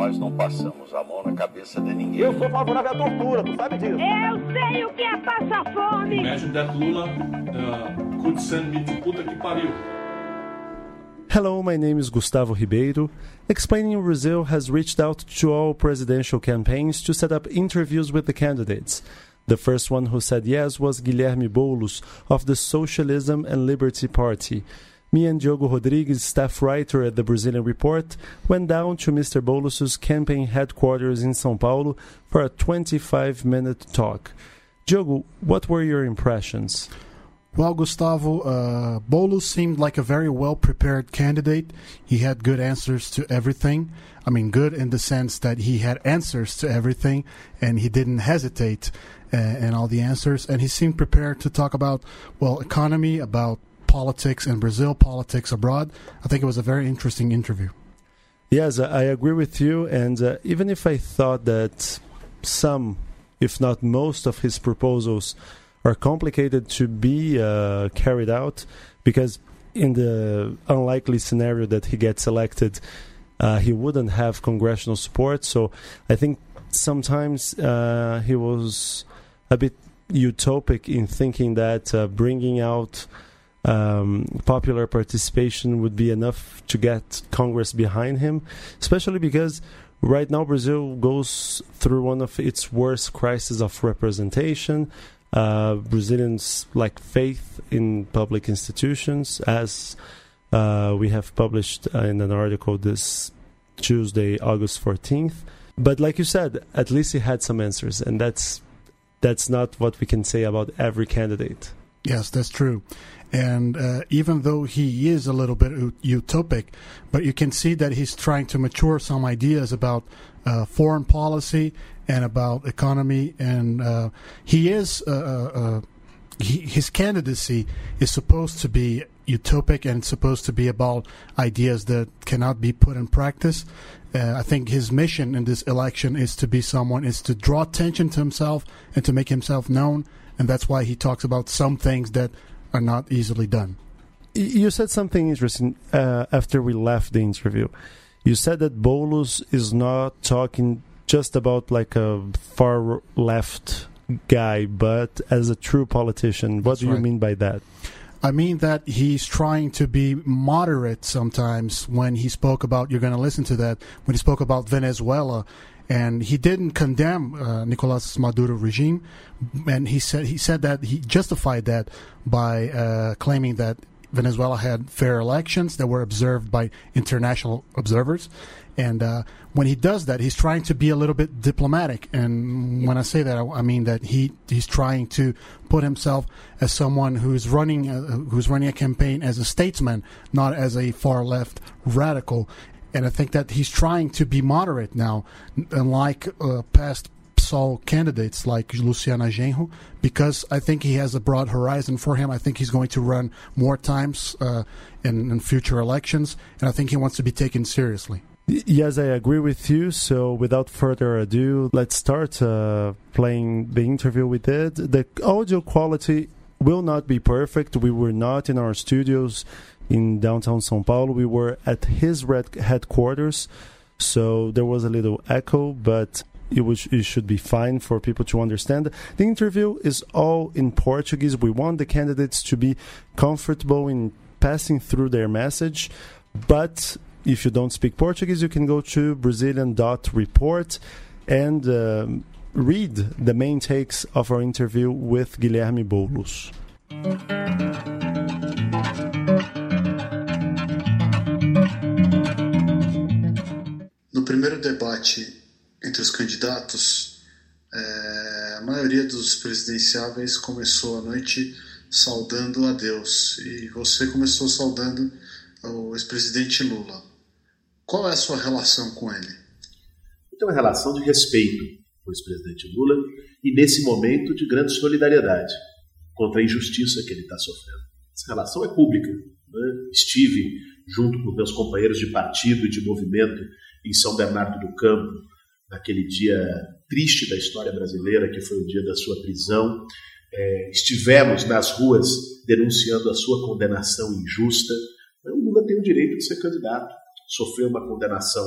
Nós não passamos a mão na cabeça de ninguém. Eu sou favorável à tortura, tu sabe disso. Eu sei o que é passar fome. Imagine that Lula uh, could send me to puta que pariu. Hello, my name is Gustavo Ribeiro. Explaining Brazil has reached out to all presidential campaigns to set up interviews with the candidates. The first one who said yes was Guilherme Boulos of the Socialism and Liberty Party. Me and Diogo Rodrigues, staff writer at the Brazilian Report, went down to Mr. Boulos' campaign headquarters in São Paulo for a 25 minute talk. Diogo, what were your impressions? Well, Gustavo, uh, Boulos seemed like a very well prepared candidate. He had good answers to everything. I mean, good in the sense that he had answers to everything and he didn't hesitate uh, in all the answers. And he seemed prepared to talk about, well, economy, about politics and Brazil, politics abroad. I think it was a very interesting interview. Yes, I agree with you. And uh, even if I thought that some, if not most, of his proposals are complicated to be uh, carried out, because in the unlikely scenario that he gets elected, uh, he wouldn't have congressional support. So I think sometimes uh, he was a bit utopic in thinking that uh, bringing out um, popular participation would be enough to get Congress behind him, especially because right now Brazil goes through one of its worst crises of representation. Uh, Brazilians lack faith in public institutions, as uh, we have published in an article this Tuesday, August 14th. But like you said, at least he had some answers, and that's that's not what we can say about every candidate. Yes, that's true. And uh, even though he is a little bit utopic, but you can see that he's trying to mature some ideas about uh, foreign policy and about economy. And uh, he is, uh, uh, uh, he, his candidacy is supposed to be utopic and supposed to be about ideas that cannot be put in practice. I think his mission in this election is to be someone, is to draw attention to himself and to make himself known. And that's why he talks about some things that are not easily done. You said something interesting uh, after we left the interview. You said that Bolus is not talking just about like a far left guy, but as a true politician. What That's do you right. mean by that? I mean that he's trying to be moderate sometimes when he spoke about, you're going to listen to that, when he spoke about Venezuela. And he didn't condemn uh, Nicolas Maduro regime, and he said he said that he justified that by uh, claiming that Venezuela had fair elections that were observed by international observers. And uh, when he does that, he's trying to be a little bit diplomatic. And when I say that, I, I mean that he he's trying to put himself as someone who's running a, who's running a campaign as a statesman, not as a far left radical. And I think that he's trying to be moderate now, unlike uh, past PSOL candidates like Luciana Genro, because I think he has a broad horizon for him. I think he's going to run more times uh, in, in future elections, and I think he wants to be taken seriously. Yes, I agree with you. So, without further ado, let's start uh, playing the interview we did. The audio quality will not be perfect. We were not in our studios in downtown São Paulo. We were at his red headquarters, so there was a little echo, but it, was, it should be fine for people to understand. The interview is all in Portuguese. We want the candidates to be comfortable in passing through their message, but if you don't speak Portuguese, you can go to Brazilian.report and um, read the main takes of our interview with Guilherme Boulos. No primeiro debate entre os candidatos, é, a maioria dos presidenciáveis começou a noite saudando a Deus e você começou saudando o ex-presidente Lula. Qual é a sua relação com ele? Eu tenho uma relação de respeito o ex-presidente Lula e, nesse momento, de grande solidariedade contra a injustiça que ele está sofrendo. Essa relação é pública. Né? Estive junto com meus companheiros de partido e de movimento em São Bernardo do Campo, naquele dia triste da história brasileira, que foi o dia da sua prisão. É, estivemos nas ruas denunciando a sua condenação injusta. O Lula tem o direito de ser candidato. Sofreu uma condenação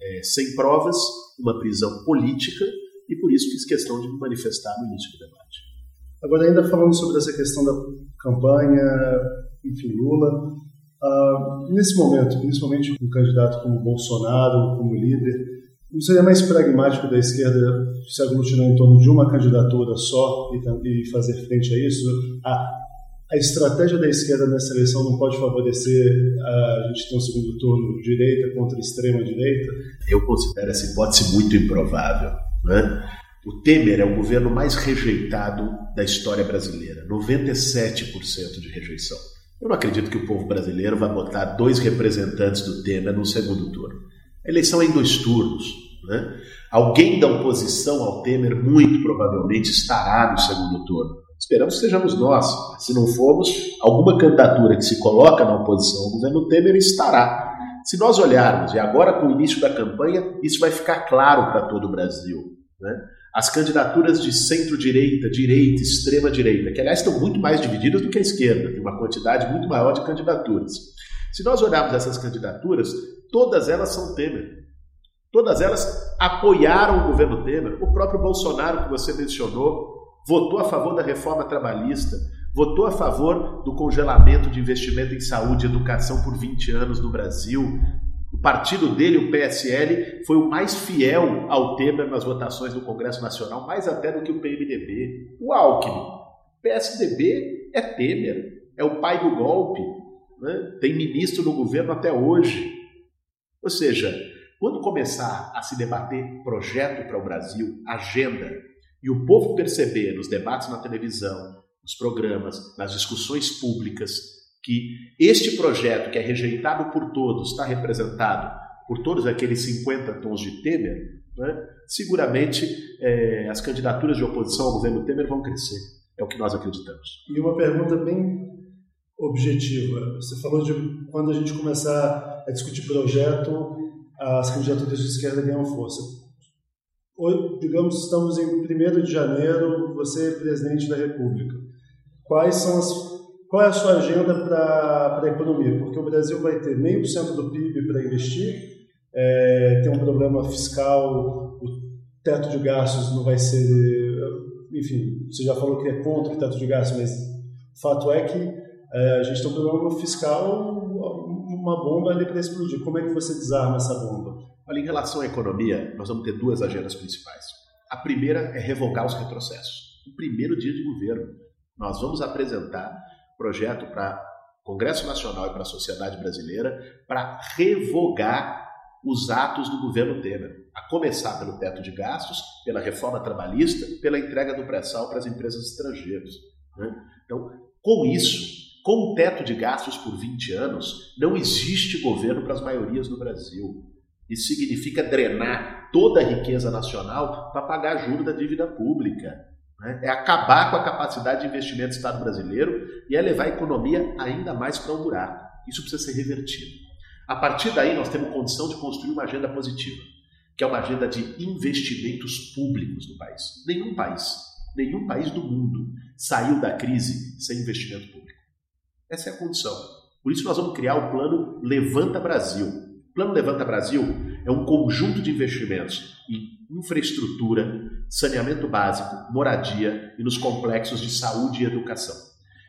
é, sem provas, uma prisão política, e por isso fiz questão de me manifestar no início do debate. Agora, ainda falando sobre essa questão da campanha, enfim, Lula, uh, nesse momento, principalmente um candidato como Bolsonaro, como líder, não seria mais pragmático da esquerda se aglutinar em torno de uma candidatura só e, e fazer frente a isso? A, a estratégia da esquerda nessa eleição não pode favorecer a gente ter um segundo turno direita contra extrema direita? Eu considero essa hipótese muito improvável. Né? O Temer é o governo mais rejeitado da história brasileira 97% de rejeição. Eu não acredito que o povo brasileiro vai botar dois representantes do Temer no segundo turno. A eleição é em dois turnos. Né? Alguém da oposição ao Temer, muito provavelmente, estará no segundo turno. Esperamos que sejamos nós. Se não formos, alguma candidatura que se coloca na oposição ao governo Temer estará. Se nós olharmos, e agora com o início da campanha, isso vai ficar claro para todo o Brasil. Né? As candidaturas de centro-direita, direita, extrema-direita, que aliás estão muito mais divididas do que a esquerda, tem uma quantidade muito maior de candidaturas. Se nós olharmos essas candidaturas, todas elas são Temer. Todas elas apoiaram o governo Temer. O próprio Bolsonaro, que você mencionou, votou a favor da reforma trabalhista, votou a favor do congelamento de investimento em saúde e educação por 20 anos no Brasil. O partido dele, o PSL, foi o mais fiel ao Temer nas votações do Congresso Nacional, mais até do que o PMDB. O Alckmin, PSDB é Temer, é o pai do golpe, né? tem ministro no governo até hoje. Ou seja, quando começar a se debater projeto para o Brasil, agenda, e o povo perceber nos debates na televisão, nos programas, nas discussões públicas, que este projeto, que é rejeitado por todos, está representado por todos aqueles 50 tons de Temer, né, seguramente é, as candidaturas de oposição ao governo Temer vão crescer. É o que nós acreditamos. E uma pergunta bem objetiva. Você falou de quando a gente começar a discutir projeto, as candidaturas de esquerda ganham força. Hoje, digamos, estamos em 1 de janeiro, você é presidente da República. Quais são as, qual é a sua agenda para a economia? Porque o Brasil vai ter meio por cento do PIB para investir, é, tem um problema fiscal, o teto de gastos não vai ser. Enfim, você já falou que é contra o teto de gastos, mas o fato é que é, a gente tem um problema fiscal uma bomba ali para explodir. Como é que você desarma essa bomba? Olha, em relação à economia, nós vamos ter duas agendas principais. A primeira é revogar os retrocessos. No primeiro dia de governo, nós vamos apresentar projeto para o Congresso Nacional e para a sociedade brasileira para revogar os atos do governo Temer, a começar pelo teto de gastos, pela reforma trabalhista, pela entrega do pré-sal para as empresas estrangeiras. Né? Então, com isso, com um teto de gastos por 20 anos, não existe governo para as maiorias no Brasil. Isso significa drenar toda a riqueza nacional para pagar juros da dívida pública. Né? É acabar com a capacidade de investimento do Estado brasileiro e é levar a economia ainda mais para um buraco. Isso precisa ser revertido. A partir daí, nós temos condição de construir uma agenda positiva, que é uma agenda de investimentos públicos no país. Nenhum país, nenhum país do mundo saiu da crise sem investimento público. Essa é a condição. Por isso nós vamos criar o plano Levanta Brasil. O plano Levanta Brasil é um conjunto de investimentos em infraestrutura, saneamento básico, moradia e nos complexos de saúde e educação.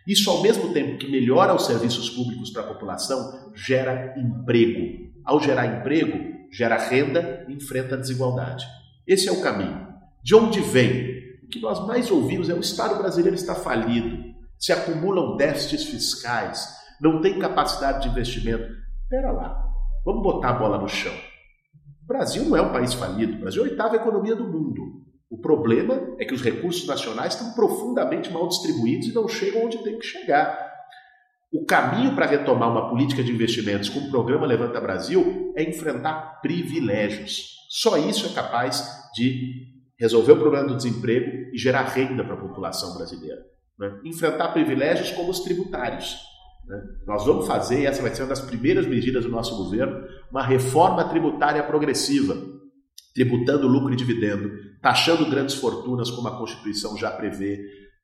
Isso, ao mesmo tempo que melhora os serviços públicos para a população, gera emprego. Ao gerar emprego, gera renda e enfrenta a desigualdade. Esse é o caminho. De onde vem? O que nós mais ouvimos é o Estado brasileiro está falido se acumulam déficits fiscais, não tem capacidade de investimento. Espera lá, vamos botar a bola no chão. O Brasil não é um país falido, o Brasil é a oitava economia do mundo. O problema é que os recursos nacionais estão profundamente mal distribuídos e não chegam onde tem que chegar. O caminho para retomar uma política de investimentos com o programa Levanta Brasil é enfrentar privilégios. Só isso é capaz de resolver o problema do desemprego e gerar renda para a população brasileira. Né? Enfrentar privilégios como os tributários. Né? Nós vamos fazer, essa vai ser uma das primeiras medidas do nosso governo, uma reforma tributária progressiva, tributando lucro e dividendo, taxando grandes fortunas, como a Constituição já prevê,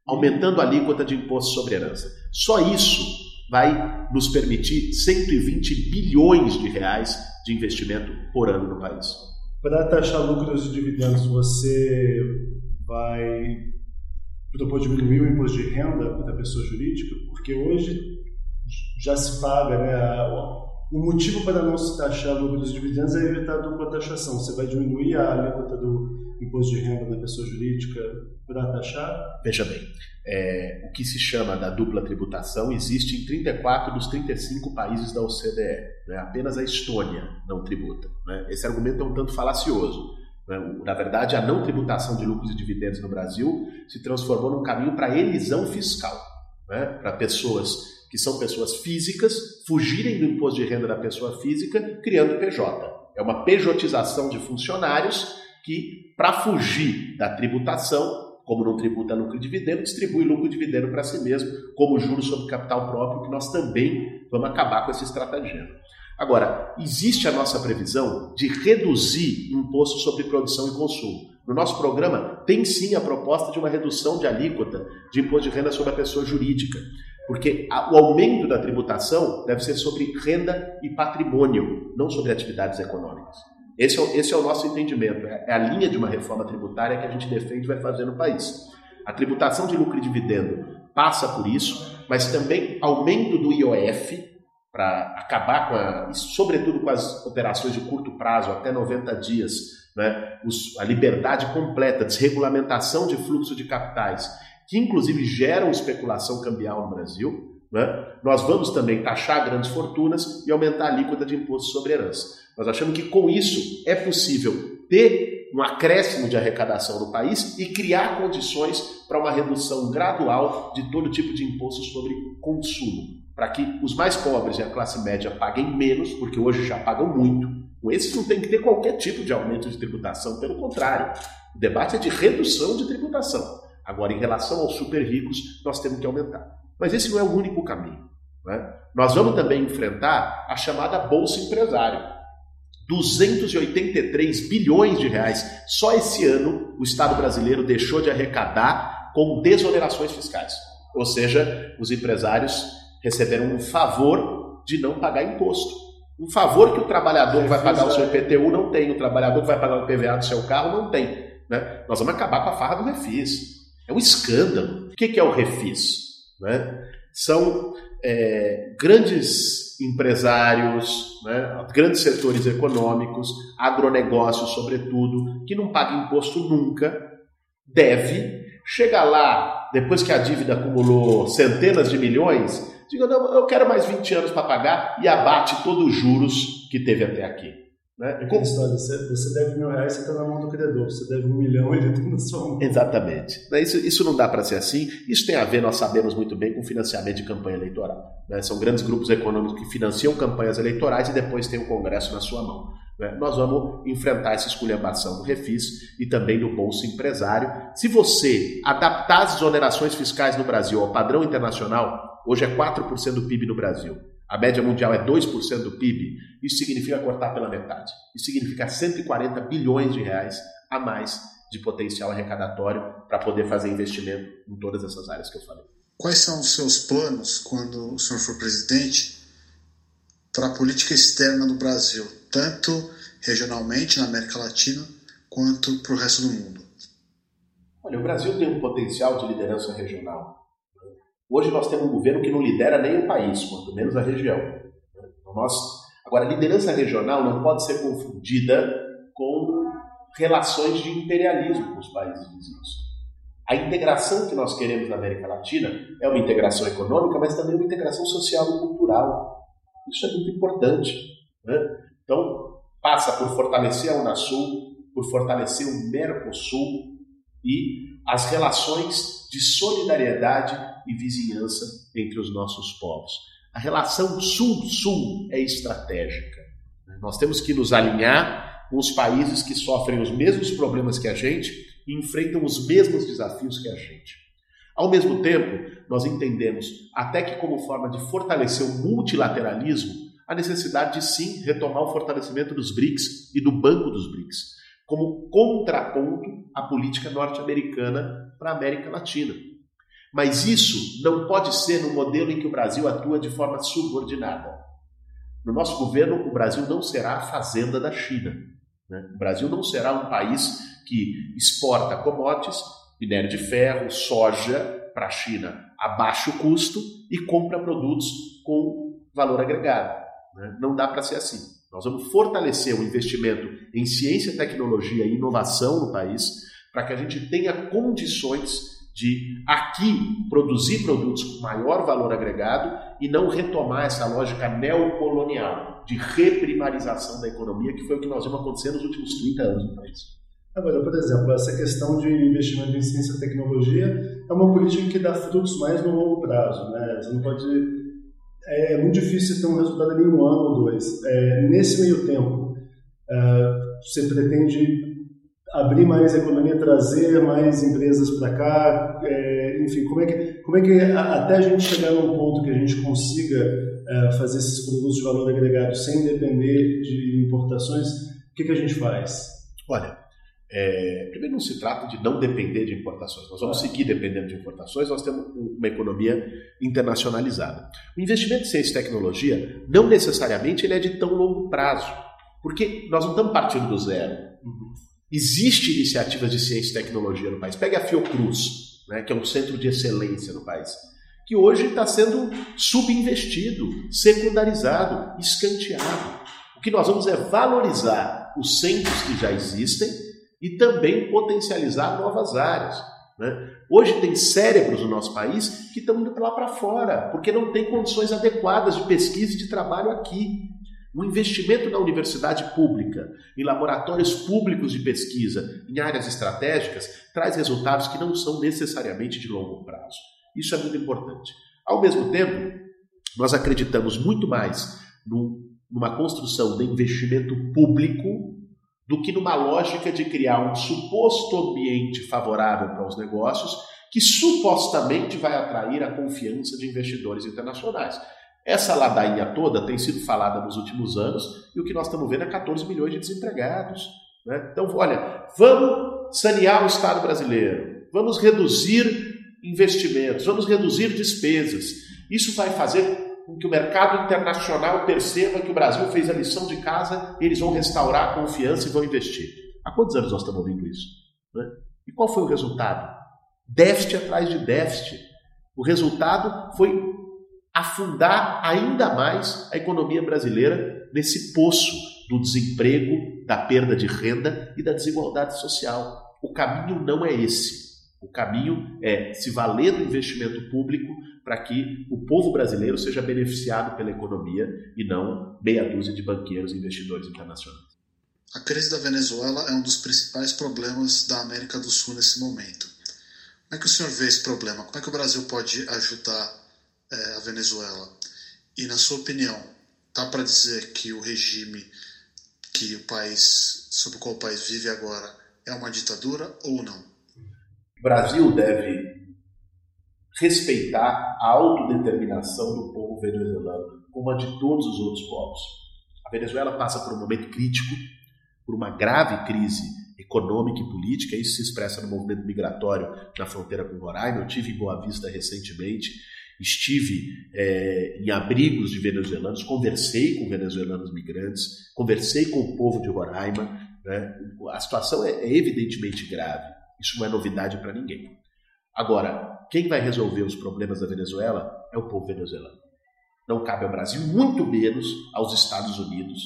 aumentando a alíquota de imposto sobre herança. Só isso vai nos permitir 120 bilhões de reais de investimento por ano no país. Para taxar lucros e dividendos, você vai propor diminuir o imposto de renda para a pessoa jurídica? Porque hoje já se paga, né? O motivo para não se taxar lucros e dividendos é evitar a dupla taxação. Você vai diminuir a alíquota do imposto de renda da pessoa jurídica para taxar? Veja bem, é, o que se chama da dupla tributação existe em 34 dos 35 países da OCDE. Né? Apenas a Estônia não tributa. Né? Esse argumento é um tanto falacioso. Né? Na verdade, a não tributação de lucros e dividendos no Brasil se transformou num caminho para elisão fiscal. Né? Para pessoas que são pessoas físicas fugirem do imposto de renda da pessoa física criando PJ. É uma pejotização de funcionários que, para fugir da tributação, como não tributa lucro e dividendo, distribui lucro e dividendo para si mesmo, como juros sobre capital próprio, que nós também vamos acabar com esse estratagema. Agora, existe a nossa previsão de reduzir imposto sobre produção e consumo. No nosso programa, tem sim a proposta de uma redução de alíquota de imposto de renda sobre a pessoa jurídica, porque o aumento da tributação deve ser sobre renda e patrimônio, não sobre atividades econômicas. Esse é, esse é o nosso entendimento, é, é a linha de uma reforma tributária que a gente defende e vai fazer no país. A tributação de lucro e dividendo passa por isso, mas também aumento do IOF para acabar com a, sobretudo com as operações de curto prazo, até 90 dias, né? Os, a liberdade completa, desregulamentação de fluxo de capitais, que inclusive geram especulação cambial no Brasil. Né? Nós vamos também taxar grandes fortunas e aumentar a alíquota de imposto sobre herança. Nós achamos que com isso é possível ter um acréscimo de arrecadação no país e criar condições para uma redução gradual de todo tipo de imposto sobre consumo, para que os mais pobres e a classe média paguem menos, porque hoje já pagam muito. Com esses não tem que ter qualquer tipo de aumento de tributação, pelo contrário, o debate é de redução de tributação. Agora, em relação aos super ricos, nós temos que aumentar. Mas esse não é o único caminho. Né? Nós vamos também enfrentar a chamada Bolsa Empresário 283 bilhões de reais. Só esse ano o Estado brasileiro deixou de arrecadar com desonerações fiscais. Ou seja, os empresários receberam um favor de não pagar imposto. Um favor que o trabalhador que vai pagar o seu IPTU não tem, o trabalhador que vai pagar o PVA do seu carro não tem. Né? Nós vamos acabar com a farra do refis. É um escândalo. O que é o refis? Né? São é, grandes empresários, né, grandes setores econômicos, agronegócios, sobretudo, que não pagam imposto nunca, deve chegar lá, depois que a dívida acumulou centenas de milhões, diga, não, eu quero mais 20 anos para pagar e abate todos os juros que teve até aqui. Né? É como história, você, você deve mil reais, você está na mão do credor. Você deve um milhão, ele está na sua mão. Exatamente. Isso, isso não dá para ser assim. Isso tem a ver, nós sabemos muito bem, com financiamento de campanha eleitoral. Né? São grandes grupos econômicos que financiam campanhas eleitorais e depois tem o Congresso na sua mão. Né? Nós vamos enfrentar essa esculhambação do Refis e também do Bolsa Empresário. Se você adaptar as exonerações fiscais no Brasil ao padrão internacional, hoje é 4% do PIB no Brasil a média mundial é 2% do PIB, isso significa cortar pela metade. Isso significa 140 bilhões de reais a mais de potencial arrecadatório para poder fazer investimento em todas essas áreas que eu falei. Quais são os seus planos quando o senhor for presidente para a política externa do Brasil, tanto regionalmente na América Latina quanto para o resto do mundo? Olha, o Brasil tem um potencial de liderança regional Hoje nós temos um governo que não lidera nem o país, quanto menos a região. Então nós, agora, liderança regional não pode ser confundida com relações de imperialismo com os países vizinhos. A integração que nós queremos na América Latina é uma integração econômica, mas também uma integração social e cultural. Isso é muito importante. Né? Então, passa por fortalecer a Unasul, por fortalecer o Mercosul e as relações de solidariedade e vizinhança entre os nossos povos. A relação sul-sul é estratégica. Nós temos que nos alinhar com os países que sofrem os mesmos problemas que a gente e enfrentam os mesmos desafios que a gente. Ao mesmo tempo, nós entendemos, até que como forma de fortalecer o multilateralismo, a necessidade de sim retomar o fortalecimento dos BRICS e do Banco dos BRICS, como contraponto à política norte-americana para a América Latina. Mas isso não pode ser no modelo em que o Brasil atua de forma subordinada. No nosso governo, o Brasil não será a fazenda da China. Né? O Brasil não será um país que exporta commodities, minério de ferro, soja para a China a baixo custo e compra produtos com valor agregado. Né? Não dá para ser assim. Nós vamos fortalecer o investimento em ciência, tecnologia e inovação no país para que a gente tenha condições de aqui produzir produtos com maior valor agregado e não retomar essa lógica neocolonial de reprimarização da economia, que foi o que nós vimos acontecer nos últimos 30 anos no país. Agora, por exemplo, essa questão de investimento em ciência e tecnologia é uma política que dá frutos mais no longo prazo. Né? Você não pode. É, muito difícil ter um resultado ali em um ano ou dois. É, nesse meio tempo, é, você pretende abrir mais economia, trazer mais empresas para cá? É, enfim, como é, que, como é que até a gente chegar num ponto que a gente consiga é, fazer esses produtos de valor agregado sem depender de importações, o que, que a gente faz? Olha, é, primeiro, não se trata de não depender de importações. Nós vamos seguir dependendo de importações, nós temos uma economia internacionalizada. O investimento em ciência e tecnologia, não necessariamente ele é de tão longo prazo, porque nós não estamos partindo do zero. Uhum. Existe iniciativas de ciência e tecnologia no país. Pega a Fiocruz, né, que é um centro de excelência no país, que hoje está sendo subinvestido, secundarizado, escanteado. O que nós vamos é valorizar os centros que já existem e também potencializar novas áreas. Né? Hoje tem cérebros no nosso país que estão indo lá para fora, porque não tem condições adequadas de pesquisa e de trabalho aqui. O investimento na universidade pública, em laboratórios públicos de pesquisa, em áreas estratégicas, traz resultados que não são necessariamente de longo prazo. Isso é muito importante. Ao mesmo tempo, nós acreditamos muito mais numa construção de investimento público do que numa lógica de criar um suposto ambiente favorável para os negócios que supostamente vai atrair a confiança de investidores internacionais. Essa ladainha toda tem sido falada nos últimos anos e o que nós estamos vendo é 14 milhões de desempregados. Né? Então, olha, vamos sanear o Estado brasileiro, vamos reduzir investimentos, vamos reduzir despesas. Isso vai fazer com que o mercado internacional perceba que o Brasil fez a lição de casa, eles vão restaurar a confiança e vão investir. Há quantos anos nós estamos ouvindo isso? Né? E qual foi o resultado? Déficit atrás de déficit. O resultado foi afundar ainda mais a economia brasileira nesse poço do desemprego, da perda de renda e da desigualdade social. O caminho não é esse. O caminho é se valer do investimento público para que o povo brasileiro seja beneficiado pela economia e não meia dúzia de banqueiros e investidores internacionais. A crise da Venezuela é um dos principais problemas da América do Sul nesse momento. Como é que o senhor vê esse problema? Como é que o Brasil pode ajudar é, a Venezuela? E, na sua opinião, dá para dizer que o regime que o país, sob o qual o país vive agora, é uma ditadura ou não? Brasil deve respeitar a autodeterminação do povo venezuelano, como a de todos os outros povos. A Venezuela passa por um momento crítico, por uma grave crise econômica e política, isso se expressa no movimento migratório na fronteira com Roraima. Eu tive em Boa Vista recentemente Estive é, em abrigos de venezuelanos, conversei com venezuelanos migrantes, conversei com o povo de Roraima. Né? A situação é, é evidentemente grave, isso não é novidade para ninguém. Agora, quem vai resolver os problemas da Venezuela é o povo venezuelano. Não cabe ao Brasil, muito menos aos Estados Unidos,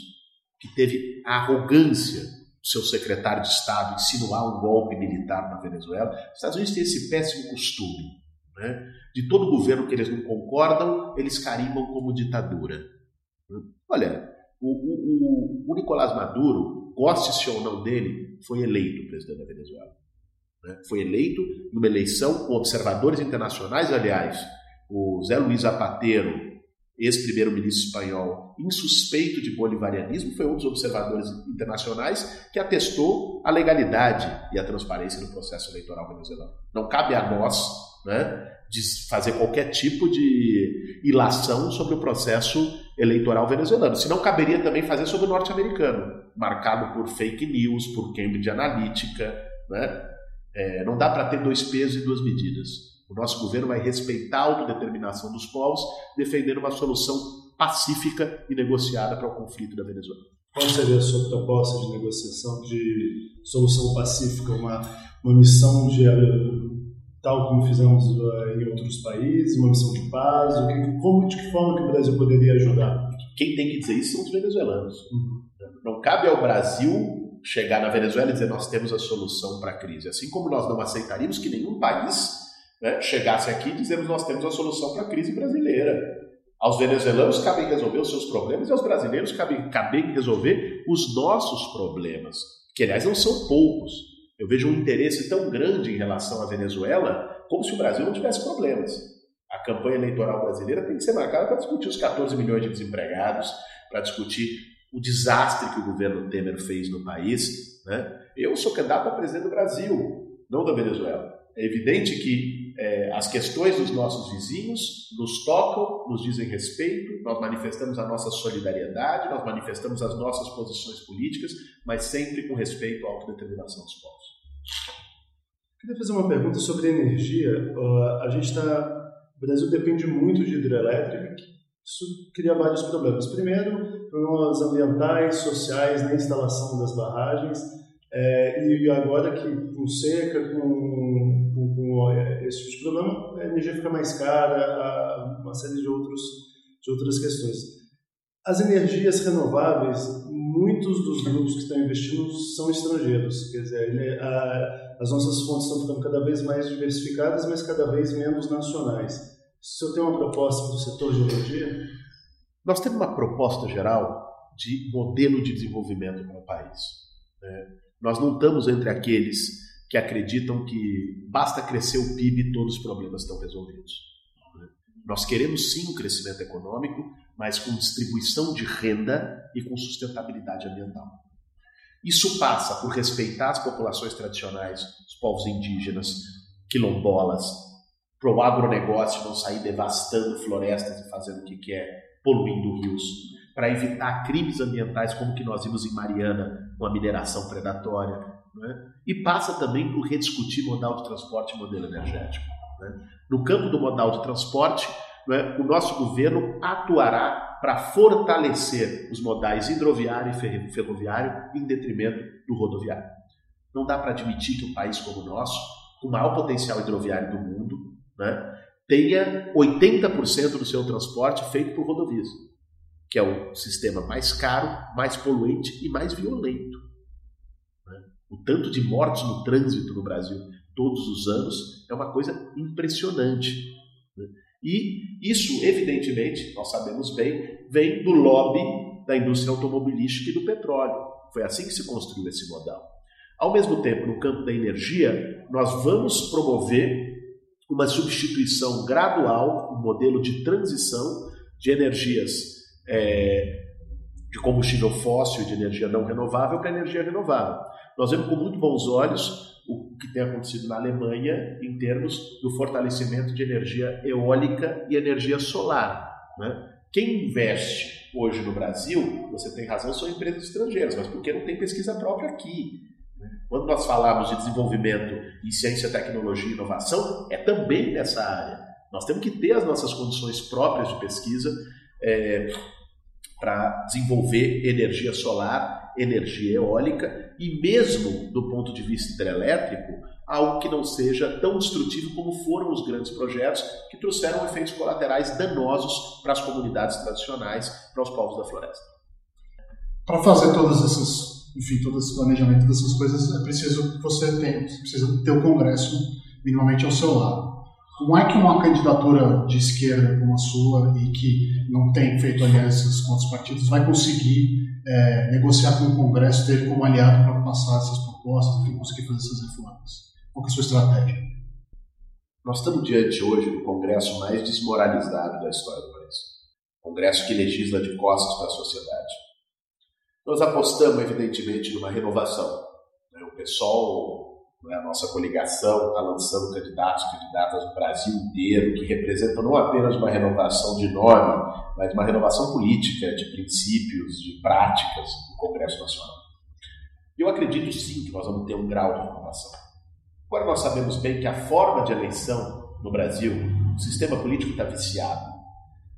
que teve a arrogância do seu secretário de Estado insinuar um golpe militar na Venezuela. Os Estados Unidos têm esse péssimo costume né? De todo governo que eles não concordam, eles carimbam como ditadura. Olha, o, o, o, Nicolás Maduro, goste-se ou não dele, foi eleito presidente da Venezuela. Né? Foi eleito numa eleição com observadores internacionais, aliás, o Zé Luiz Zapatero, ex-primeiro-ministro espanhol, insuspeito de bolivarianismo, foi um dos observadores internacionais que atestou a legalidade e a transparência no processo eleitoral venezuelano. Não cabe a nós né, fazer qualquer tipo de ilação sobre o processo eleitoral venezuelano. Se não caberia também fazer sobre o norte-americano, marcado por fake news, por Cambridge Analytica. Né? É, não dá para ter dois pesos e duas medidas. O nosso governo vai respeitar a autodeterminação dos povos, defendendo uma solução pacífica e negociada para o conflito da Venezuela. Qual seria a sua proposta de negociação, de solução pacífica, uma, uma missão de tal como fizemos uh, em outros países, uma missão de paz? O que, como, de que forma que o Brasil poderia ajudar? Quem tem que dizer isso são os venezuelanos. Uhum. Não cabe ao Brasil chegar na Venezuela e dizer nós temos a solução para a crise. Assim como nós não aceitaríamos que nenhum país né, chegasse aqui e dizemos nós temos a solução para a crise brasileira. Aos venezuelanos cabem resolver os seus problemas e aos brasileiros cabem, cabem resolver os nossos problemas, que aliás não são poucos. Eu vejo um interesse tão grande em relação à Venezuela como se o Brasil não tivesse problemas. A campanha eleitoral brasileira tem que ser marcada para discutir os 14 milhões de desempregados, para discutir o desastre que o governo Temer fez no país. Né? Eu sou candidato a presidente do Brasil, não da Venezuela. É evidente que é, as questões dos nossos vizinhos nos tocam, nos dizem respeito, nós manifestamos a nossa solidariedade, nós manifestamos as nossas posições políticas, mas sempre com respeito à autodeterminação dos povos. Queria fazer uma pergunta sobre energia. Uh, a gente está. O Brasil depende muito de hidrelétrica, isso cria vários problemas. Primeiro, problemas ambientais, sociais na instalação das barragens, é, e agora que com seca, com, com, com, é, esse tipo de problema, a energia fica mais cara, uma série de, outros, de outras questões. As energias renováveis, muitos dos grupos que estão investindo são estrangeiros, quer dizer, a, as nossas fontes estão ficando cada vez mais diversificadas, mas cada vez menos nacionais. Se eu tenho uma proposta para o setor de energia? Nós temos uma proposta geral de modelo de desenvolvimento para o país. Né? Nós não estamos entre aqueles que acreditam que basta crescer o PIB e todos os problemas estão resolvidos. Né? Nós queremos sim um crescimento econômico, mas com distribuição de renda e com sustentabilidade ambiental. Isso passa por respeitar as populações tradicionais, os povos indígenas, quilombolas, para o agronegócio não sair devastando florestas e fazendo o que quer, poluindo rios, para evitar crimes ambientais como que nós vimos em Mariana, com a mineração predatória. Né? E passa também por rediscutir modal de transporte e modelo energético. Né? No campo do modal de transporte, né, o nosso governo atuará para fortalecer os modais hidroviário e ferroviário em detrimento do rodoviário. Não dá para admitir que um país como o nosso, com o maior potencial hidroviário do mundo, né, tenha 80% do seu transporte feito por rodovias, que é o sistema mais caro, mais poluente e mais violento. Né? O tanto de mortes no trânsito no Brasil todos os anos é uma coisa impressionante. Né? E isso, evidentemente, nós sabemos bem, vem do lobby da indústria automobilística e do petróleo. Foi assim que se construiu esse modal. Ao mesmo tempo, no campo da energia, nós vamos promover uma substituição gradual, um modelo de transição de energias é, de combustível fóssil, de energia não renovável, para energia renovável. Nós vemos com muito bons olhos o que tem acontecido na Alemanha em termos do fortalecimento de energia eólica e energia solar. Né? Quem investe hoje no Brasil, você tem razão, são empresas estrangeiras, mas porque não tem pesquisa própria aqui. Quando nós falamos de desenvolvimento em ciência, tecnologia e inovação, é também nessa área. Nós temos que ter as nossas condições próprias de pesquisa é, para desenvolver energia solar, energia eólica e mesmo do ponto de vista hidrelétrico, algo que não seja tão destrutivo como foram os grandes projetos que trouxeram efeitos colaterais danosos para as comunidades tradicionais, para os povos da floresta. Para fazer todas essas enfim, todo esse planejamento dessas coisas, é preciso que você tenha, precisa ter o Congresso minimamente ao seu lado. Como é que uma candidatura de esquerda como a sua e que não tem feito alianças com outros partidos vai conseguir é, negociar com o Congresso, ter como aliado para passar essas propostas, e conseguir fazer essas reformas? Qual é a sua estratégia? Nós estamos diante hoje do Congresso mais desmoralizado da história do país. Congresso que legisla de costas para a sociedade nós apostamos, evidentemente, numa renovação. Né? O PSOL, né, a nossa coligação, está lançando candidatos e candidatas do Brasil inteiro, que representam não apenas uma renovação de nome, mas uma renovação política, de princípios, de práticas no Congresso Nacional. Eu acredito sim que nós vamos ter um grau de renovação. Agora, nós sabemos bem que a forma de eleição no Brasil, o sistema político está viciado.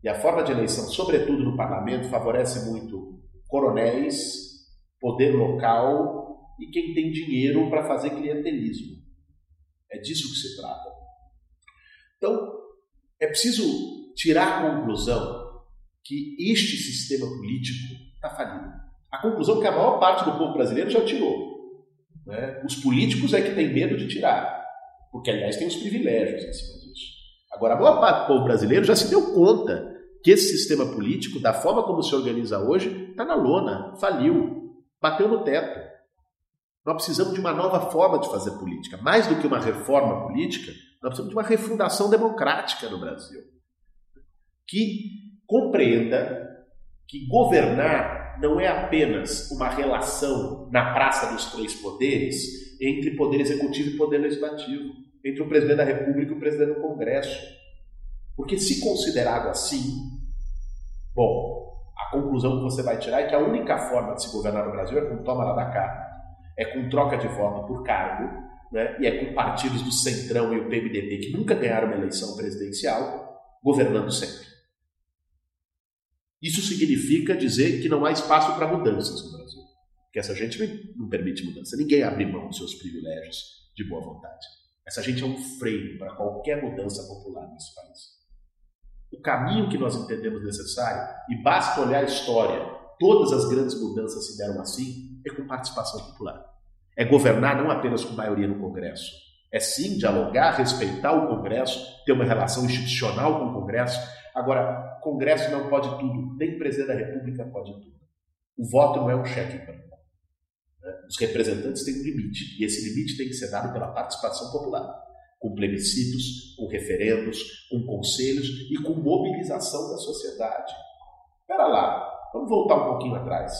E a forma de eleição, sobretudo no parlamento favorece muito coronéis, poder local e quem tem dinheiro para fazer clientelismo. É disso que se trata. Então, é preciso tirar a conclusão que este sistema político está falido. A conclusão que a maior parte do povo brasileiro já tirou. Né? Os políticos é que tem medo de tirar, porque, aliás, tem os privilégios em cima disso. Agora, a maior parte do povo brasileiro já se deu conta que esse sistema político, da forma como se organiza hoje, está na lona, faliu, bateu no teto. Nós precisamos de uma nova forma de fazer política. Mais do que uma reforma política, nós precisamos de uma refundação democrática no Brasil. Que compreenda que governar não é apenas uma relação na praça dos três poderes entre poder executivo e poder legislativo, entre o presidente da República e o presidente do Congresso. Porque se considerado assim, bom, a conclusão que você vai tirar é que a única forma de se governar no Brasil é com toma lá da cá, é com troca de voto por cargo, né? e é com partidos do Centrão e o PMDB que nunca ganharam uma eleição presidencial, governando sempre. Isso significa dizer que não há espaço para mudanças no Brasil. Que essa gente não permite mudança. Ninguém abre mão dos seus privilégios de boa vontade. Essa gente é um freio para qualquer mudança popular nesse país. O caminho que nós entendemos necessário, e basta olhar a história, todas as grandes mudanças se deram assim, é com participação popular. É governar não apenas com maioria no Congresso, é sim dialogar, respeitar o Congresso, ter uma relação institucional com o Congresso. Agora, Congresso não pode tudo, nem o presidente da República pode tudo. O voto não é um cheque em branco. Né? Os representantes têm um limite, e esse limite tem que ser dado pela participação popular, com plebiscitos, com referendos, com conselhos e com mobilização da sociedade. Espera lá, vamos voltar um pouquinho atrás.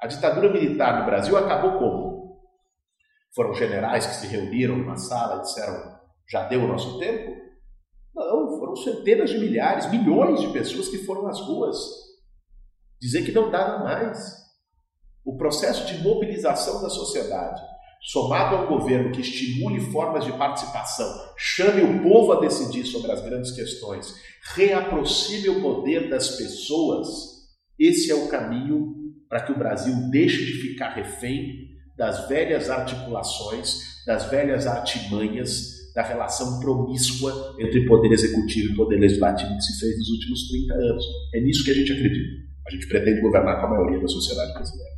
A ditadura militar no Brasil acabou como? Foram generais que se reuniram numa sala e disseram: já deu o nosso tempo? Não, foram centenas de milhares, milhões de pessoas que foram às ruas dizer que não dava mais. O processo de mobilização da sociedade, somado a um governo que estimule formas de participação, chame o povo a decidir sobre as grandes questões, reaproxime o poder das pessoas, esse é o caminho para que o Brasil deixe de ficar refém das velhas articulações, das velhas artimanhas, da relação promíscua entre poder executivo e poder legislativo que se fez nos últimos 30 anos. É nisso que a gente acredita. A gente pretende governar com a maioria da sociedade brasileira.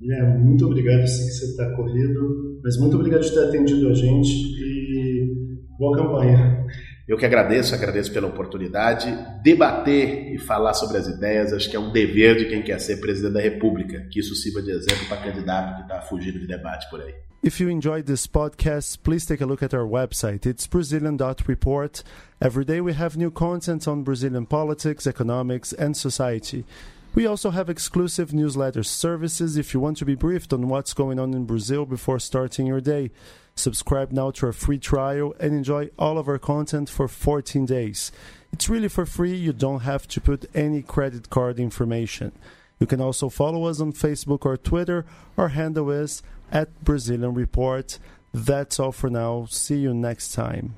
Guilherme, muito obrigado. Sei que você está corrido, mas muito obrigado por ter atendido a gente e boa campanha. Eu que agradeço, agradeço pela oportunidade. Debater e falar sobre as ideias, acho que é um dever de quem quer ser presidente da República. Que isso sirva de exemplo para candidato que está fugindo de debate por aí. If you enjoyed this podcast, please take a look at our website. It's Brazilian.report. Every day we have new content on Brazilian politics, economics, and society. We also have exclusive newsletter services if you want to be briefed on what's going on in Brazil before starting your day. Subscribe now to our free trial and enjoy all of our content for 14 days. It's really for free, you don't have to put any credit card information. You can also follow us on Facebook or Twitter. Our handle is at Brazilian Report. That's all for now. See you next time.